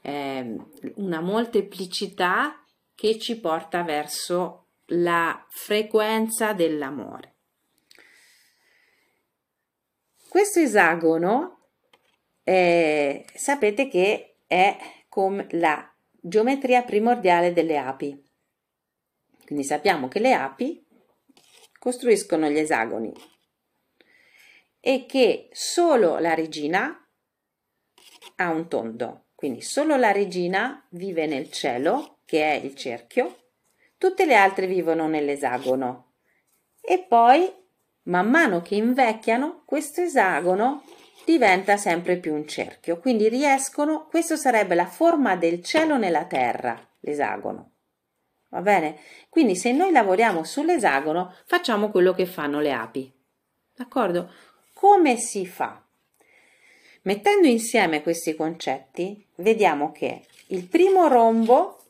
eh, una molteplicità che ci porta verso la frequenza dell'amore. Questo esagono eh, sapete che è come la geometria primordiale delle api. Quindi sappiamo che le api costruiscono gli esagoni e che solo la regina ha un tondo. Quindi solo la regina vive nel cielo, che è il cerchio, tutte le altre vivono nell'esagono. E poi Man mano che invecchiano, questo esagono diventa sempre più un cerchio, quindi riescono, questo sarebbe la forma del cielo nella terra, l'esagono. Va bene? Quindi se noi lavoriamo sull'esagono, facciamo quello che fanno le api. D'accordo? Come si fa? Mettendo insieme questi concetti, vediamo che il primo rombo,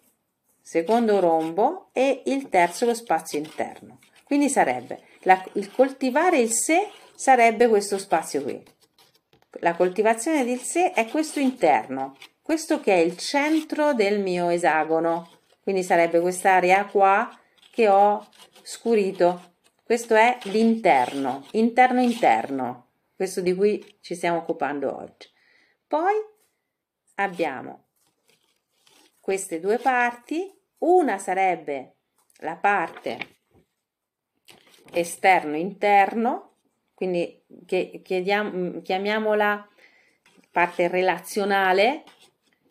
secondo rombo e il terzo lo spazio interno. Quindi sarebbe la, il coltivare il sé sarebbe questo spazio qui. La coltivazione del sé è questo interno, questo che è il centro del mio esagono. Quindi sarebbe quest'area qua che ho scurito. Questo è l'interno, interno interno, questo di cui ci stiamo occupando oggi. Poi abbiamo queste due parti, una sarebbe la parte esterno interno, quindi chiediamo, chiamiamola parte relazionale,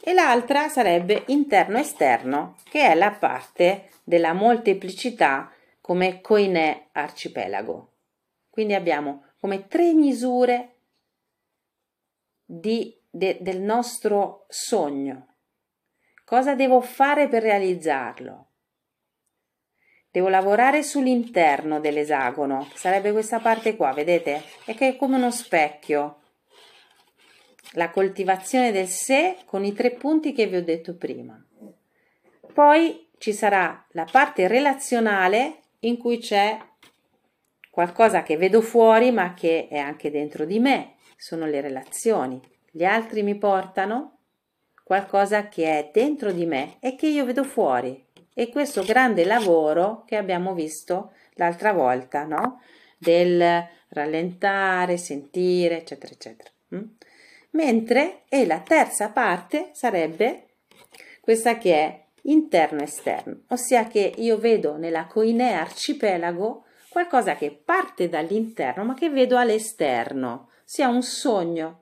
e l'altra sarebbe interno esterno, che è la parte della molteplicità come coinè arcipelago. Quindi abbiamo come tre misure di, de, del nostro sogno. Cosa devo fare per realizzarlo? Devo lavorare sull'interno dell'esagono, sarebbe questa parte qua, vedete? È che è come uno specchio. La coltivazione del sé con i tre punti che vi ho detto prima. Poi ci sarà la parte relazionale in cui c'è qualcosa che vedo fuori ma che è anche dentro di me, sono le relazioni. Gli altri mi portano qualcosa che è dentro di me e che io vedo fuori e questo grande lavoro che abbiamo visto l'altra volta, no? Del rallentare, sentire, eccetera, eccetera. Mm? Mentre e la terza parte sarebbe questa che è interno-esterno, ossia che io vedo nella coinea arcipelago qualcosa che parte dall'interno ma che vedo all'esterno, sia un sogno,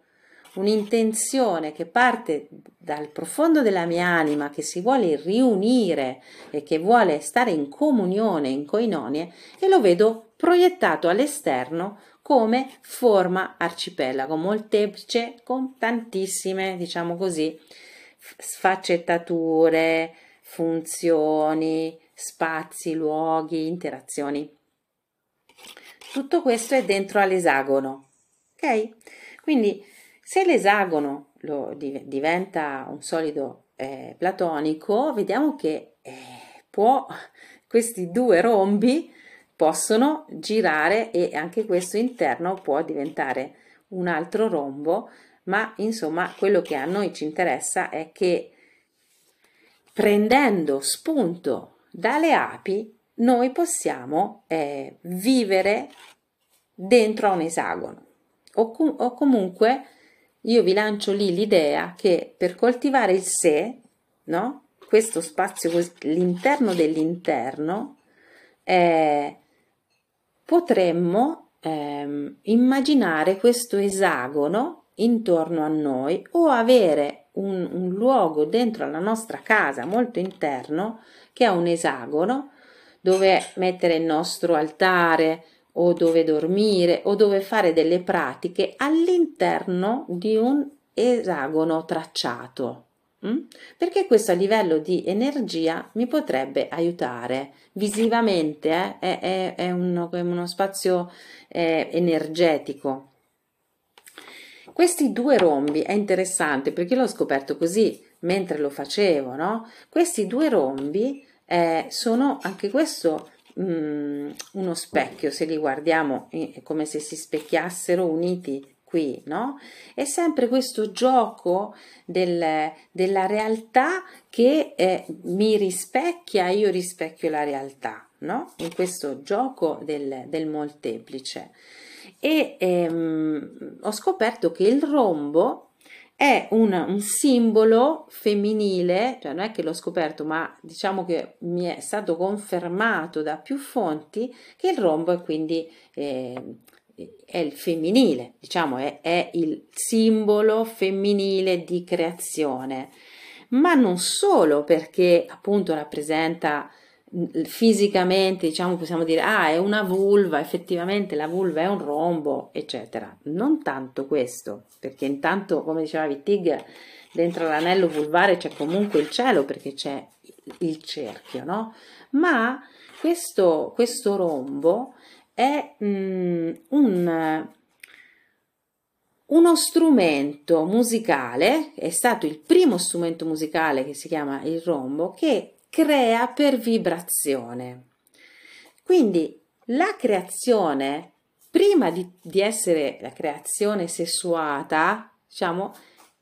un'intenzione che parte dal profondo della mia anima, che si vuole riunire e che vuole stare in comunione, in coinonie, e lo vedo proiettato all'esterno come forma arcipelago, molteplice, con tantissime, diciamo così, sfaccettature, funzioni, spazi, luoghi, interazioni. Tutto questo è dentro all'esagono, ok? Quindi se l'esagono lo, diventa un solido eh, platonico, vediamo che eh, può, questi due rombi possono girare e anche questo interno può diventare un altro rombo, ma insomma quello che a noi ci interessa è che prendendo spunto dalle api noi possiamo eh, vivere dentro a un esagono o, com- o comunque io vi lancio lì l'idea che per coltivare il sé, no? questo spazio, l'interno dell'interno, eh, potremmo eh, immaginare questo esagono intorno a noi o avere un, un luogo dentro la nostra casa molto interno che è un esagono dove mettere il nostro altare, o dove dormire o dove fare delle pratiche all'interno di un esagono tracciato. Mm? Perché questo a livello di energia mi potrebbe aiutare visivamente, eh? è, è, è, uno, è, uno, spazio eh, energetico. Questi due rombi è interessante perché l'ho scoperto così mentre lo facevo, no? Questi due rombi eh, sono anche questo mm, uno specchio, se li guardiamo è come se si specchiassero uniti qui, no? È sempre questo gioco del, della realtà che eh, mi rispecchia, io rispecchio la realtà, no? In questo gioco del, del molteplice. E ehm, ho scoperto che il rombo è un, un, simbolo femminile, cioè non è che l'ho scoperto, ma diciamo che mi è stato confermato da più fonti che il rombo è quindi eh, è il femminile, diciamo è, è il simbolo femminile di creazione, ma non solo perché appunto rappresenta fisicamente, diciamo, possiamo dire, ah, è una vulva, effettivamente la vulva è un rombo, eccetera. Non tanto questo, perché intanto, come diceva Wittig, dentro l'anello vulvare c'è comunque il cielo, perché c'è il cerchio, no? Ma questo, questo rombo è mm, un, uno strumento musicale, è stato il primo strumento musicale che si chiama il rombo, che crea per vibrazione. Quindi la creazione, prima di, di essere la creazione sessuata, diciamo,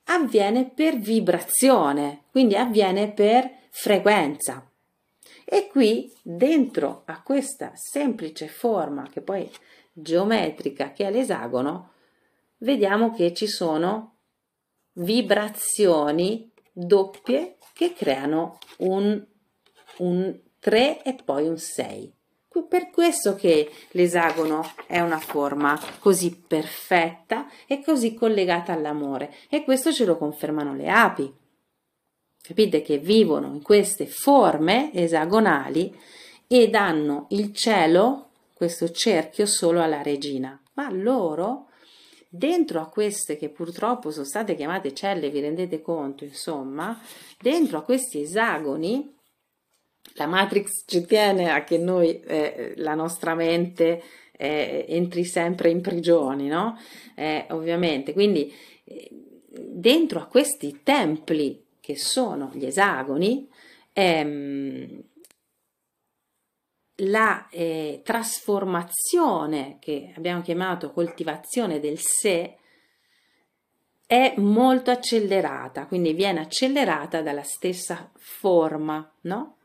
avviene per vibrazione, quindi avviene per frequenza. E qui, dentro a questa semplice forma, che poi geometrica, che è l'esagono, vediamo che ci sono vibrazioni doppie che creano un un 3 e poi un 6. Per questo che l'esagono è una forma così perfetta e così collegata all'amore e questo ce lo confermano le api. Capite che vivono in queste forme esagonali e danno il cielo, questo cerchio, solo alla regina. ma loro dentro a queste che purtroppo sono state chiamate celle, vi rendete conto, insomma, dentro a questi esagoni, la Matrix ci tiene a che noi, eh, la nostra mente, eh, entri sempre in prigioni, no? Eh, ovviamente, quindi eh, dentro a questi templi che sono gli esagoni, ehm, la eh, trasformazione che abbiamo chiamato coltivazione del sé è molto accelerata, quindi viene accelerata dalla stessa forma, no?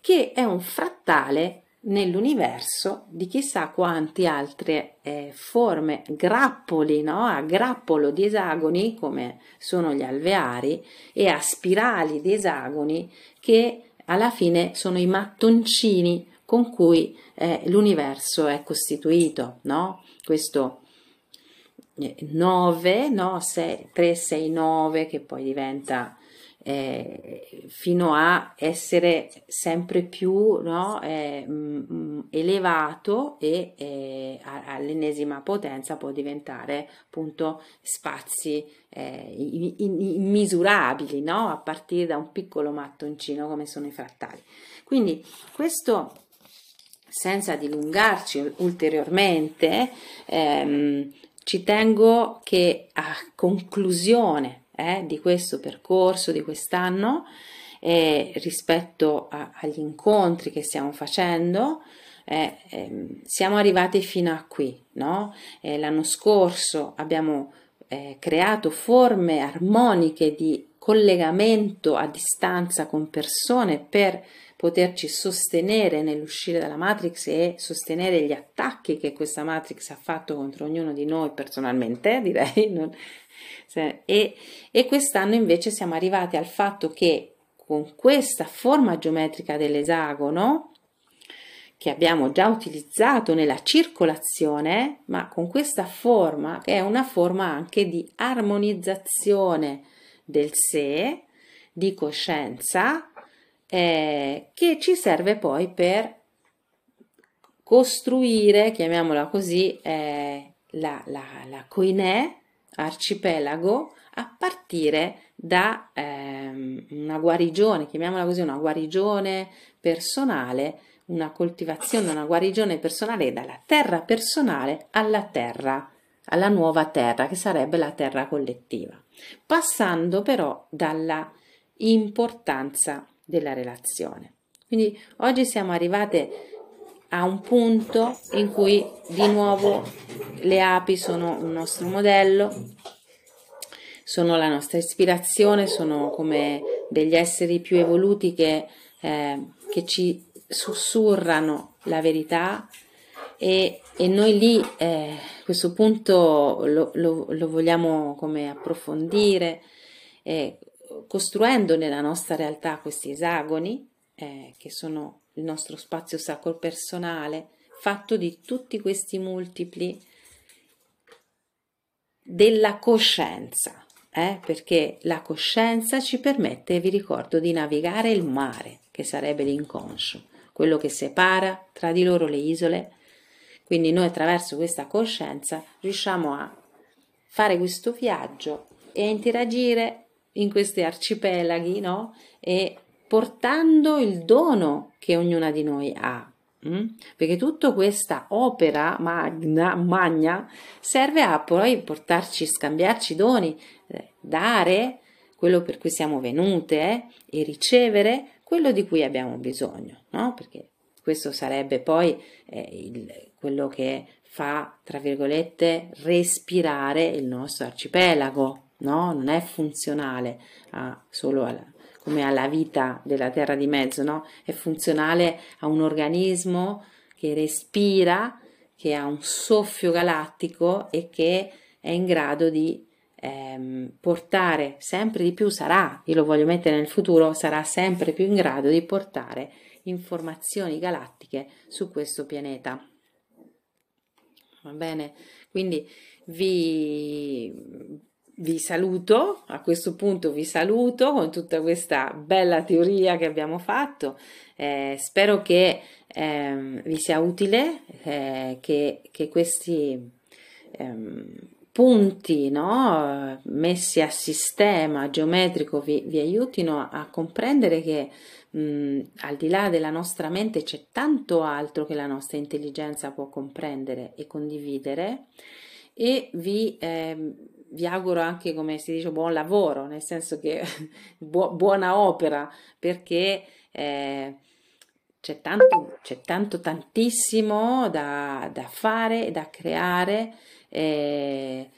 Che è un frattale nell'universo di chissà quante altre eh, forme, grappoli, no? a grappolo di esagoni come sono gli alveari e a spirali di esagoni che alla fine sono i mattoncini con cui eh, l'universo è costituito, no? Questo 9, no? 6, 3, 6, 9 che poi diventa eh, fino a essere sempre più no, eh, elevato e eh, all'ennesima potenza può diventare appunto spazi eh, immisurabili no? a partire da un piccolo mattoncino come sono i frattali. Quindi questo senza dilungarci ulteriormente, ehm, ci tengo che a conclusione eh, di questo percorso, di quest'anno, eh, rispetto a, agli incontri che stiamo facendo, eh, ehm, siamo arrivati fino a qui. No? Eh, l'anno scorso abbiamo eh, creato forme armoniche di collegamento a distanza con persone per poterci sostenere nell'uscire dalla Matrix e sostenere gli attacchi che questa Matrix ha fatto contro ognuno di noi personalmente, direi, non, e, e quest'anno invece siamo arrivati al fatto che con questa forma geometrica dell'esagono, che abbiamo già utilizzato nella circolazione, ma con questa forma, che è una forma anche di armonizzazione del sé, di coscienza, eh, che ci serve poi per costruire, chiamiamola così, eh, la, la, la coinè arcipelago a partire da ehm, una guarigione, chiamiamola così, una guarigione personale, una coltivazione, una guarigione personale dalla terra personale alla terra, alla nuova terra che sarebbe la terra collettiva, passando però dalla importanza della relazione. Quindi oggi siamo arrivate a un punto in cui di nuovo le api sono un nostro modello, sono la nostra ispirazione, sono come degli esseri più evoluti che, eh, che ci sussurrano la verità. E, e noi lì eh, questo punto lo, lo, lo, vogliamo come approfondire, eh, costruendo nella nostra realtà questi esagoni eh, che sono il nostro spazio sacro personale, fatto di tutti questi multipli della coscienza, eh? perché la coscienza ci permette, vi ricordo, di navigare il mare, che sarebbe l'inconscio, quello che separa tra di loro le isole. Quindi noi attraverso questa coscienza riusciamo a fare questo viaggio e a interagire in questi arcipelaghi, no? E portando il dono che ognuna di noi ha. Mm? Perché tutta questa opera magna, magna serve a poi portarci, scambiarci doni, eh, dare quello per cui siamo venute eh, e ricevere quello di cui abbiamo bisogno, no? Perché questo sarebbe poi eh, il, quello che fa, tra virgolette, respirare il nostro arcipelago, no? Non è funzionale a, solo alla, come alla vita della terra di mezzo, no? È funzionale a un organismo che respira, che ha un soffio galattico e che è in grado di ehm, portare sempre di più, sarà, io lo voglio mettere nel futuro, sarà sempre più in grado di portare informazioni galattiche su questo pianeta. Va bene? Quindi vi vi saluto, a questo punto vi saluto con tutta questa bella teoria che abbiamo fatto, eh, spero che eh, vi sia utile, eh, che, che, questi ehm, punti no, messi a sistema geometrico vi, vi aiutino a comprendere che mh, al di là della nostra mente c'è tanto altro che la nostra intelligenza può comprendere e condividere e vi, eh, vi auguro anche, come si dice, buon lavoro, nel senso che bu- buona opera, perché eh, c'è, tanto, c'è tanto, tantissimo da, da fare, da creare. Eh,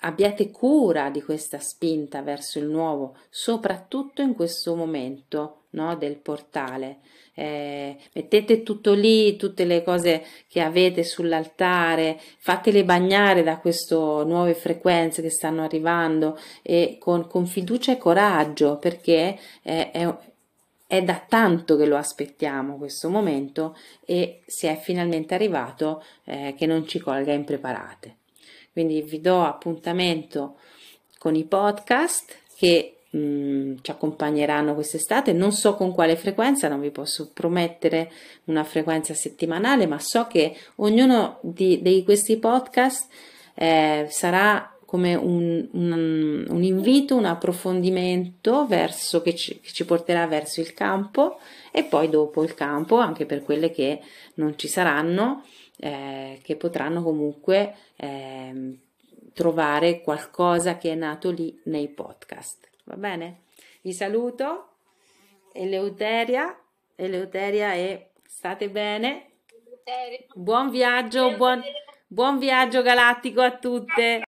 abbiate cura di questa spinta verso il nuovo, soprattutto in questo momento no, del portale. Eh, mettete tutto lì, tutte le cose che avete sull'altare, fatele bagnare da queste nuove frequenze che stanno arrivando e con, con fiducia e coraggio perché è, è, è da tanto che lo aspettiamo questo momento e si è finalmente arrivato eh, che non ci colga impreparate. Quindi vi do appuntamento con i podcast che mm, ci accompagneranno quest'estate. Non so con quale frequenza, non vi posso promettere una frequenza settimanale, ma so che ognuno di, di questi podcast eh, sarà come un, un, un, invito, un approfondimento verso, che, ci, che ci porterà verso il campo e poi dopo il campo, anche per quelle che non ci saranno, eh, che potranno comunque eh, trovare qualcosa che è nato lì nei podcast. Va bene? Vi saluto. Eleuteria, Eleuteria e state bene. Buon viaggio, buon, buon viaggio galattico a tutte.